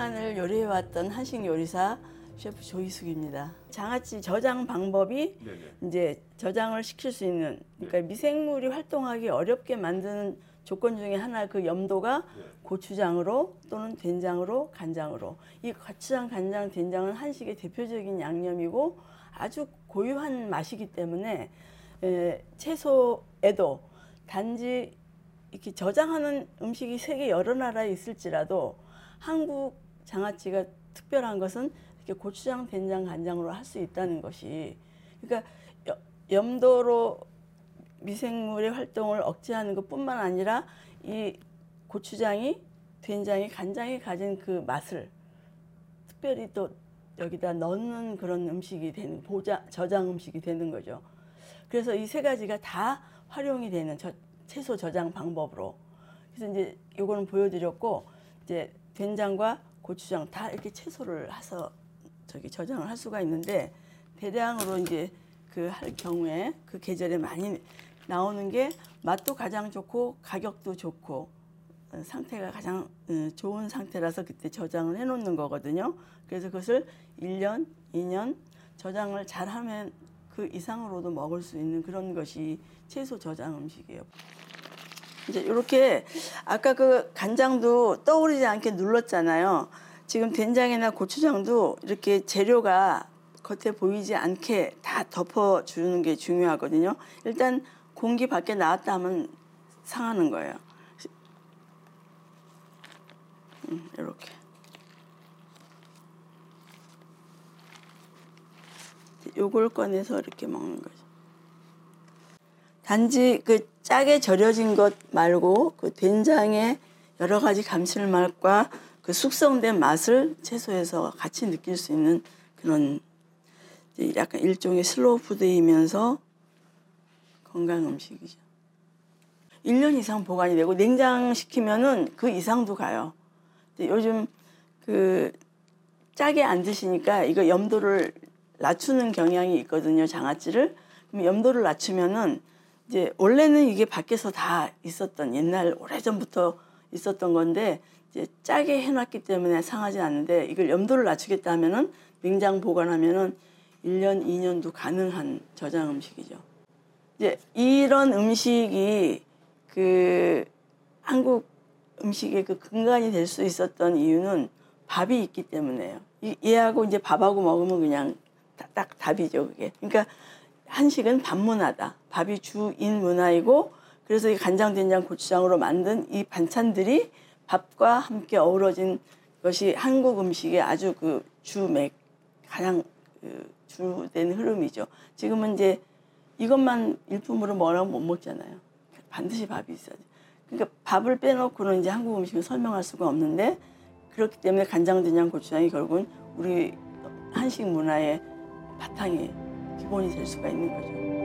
장아찌전을 요리해왔던 한식 요리사 셰프 조희숙입니다. 장아찌 저장 방법이 네네. 이제 저장을 시킬 수 있는 그러니까 미생물이 활동하기 어렵게 만드는 조건 중에 하나 그 염도가 네. 고추장으로 또는 된장으로 간장으로 이 고추장 간장 된장은 한식의 대표적인 양념이고 아주 고유한 맛이기 때문에 에, 채소에도 단지 이렇게 저장하는 음식이 세계 여러 나라에 있을지라도 한국 장아찌가 특별한 것은 이렇게 고추장, 된장, 간장으로 할 수 있다는 것이 그러니까 여- 염도로 미생물의 활동을 억제하는 것뿐만 아니라 이 고추장이 된장이 간장이 가진 그 맛을 특별히 또 여기다 넣는 그런 음식이 되는 보자 저장 음식이 되는 거죠. 그래서 이 세 가지가 다 활용이 되는 저, 채소 저장 방법으로 그래서 이제 요거는 보여드렸고 이제 된장과 고추장 다 이렇게 채소를 해서 저기 저장을 할 수가 있는데 대량으로 이제 그 할 경우에 그 계절에 많이 나오는 게 맛도 가장 좋고 가격도 좋고 어, 상태가 가장 어, 좋은 상태라서 그때 저장을 해 놓는 거거든요. 그래서 그것을 1년, 2년 저장을 잘 하면 그 이상으로도 먹을 수 있는 그런 것이 채소 저장 음식이에요. 이제 이렇게 아까 그 간장도 떠오르지 않게 눌렀잖아요. 지금 된장이나 고추장도 이렇게 재료가 겉에 보이지 않게 다 덮어주는 게 중요하거든요. 일단 공기 밖에 나왔다 하면 상하는 거예요. 음, 이렇게. 요걸 꺼내서 이렇게 먹는 거죠. 단지 그 짜게 절여진 것 말고 그 된장의 여러 가지 감칠맛과 그 숙성된 맛을 채소에서 같이 느낄 수 있는 그런 약간 일종의 슬로우 푸드이면서 건강 음식이죠. 1년 이상 보관이 되고 냉장시키면은 그 이상도 가요. 요즘 그 짜게 안 드시니까 이거 염도를 낮추는 경향이 있거든요. 장아찌를. 염도를 낮추면은 이제 원래는 이게 밖에서 다 있었던 옛날 오래전부터 있었던 건데 이제 짜게 해놨기 때문에 상하지 않는데 이걸 염도를 낮추겠다 하면은 냉장 보관하면은 1년, 2년도 가능한 저장 음식이죠. 이제 이런 음식이 그 한국 음식의 그 근간이 될 수 있었던 이유는 밥이 있기 때문에요. 이- 얘하고 이제 밥하고 먹으면 그냥 딱, 딱 답이죠, 그게. 그러니까 한식은 밥 문화다. 밥이 주인 문화이고 그래서 이 간장, 된장, 고추장으로 만든 이 반찬들이 밥과 함께 어우러진 것이 한국 음식의 아주 그 주맥 가장 그 주된 흐름이죠. 지금은 이제 이것만 일품으로 뭐라고 못 먹잖아요. 반드시 밥이 있어야지. 그러니까 밥을 빼놓고는 이제 한국 음식을 설명할 수가 없는데 그렇기 때문에 간장, 된장, 고추장이 결국은 우리 한식 문화의 바탕이 기본이 될 수가 있는 거죠.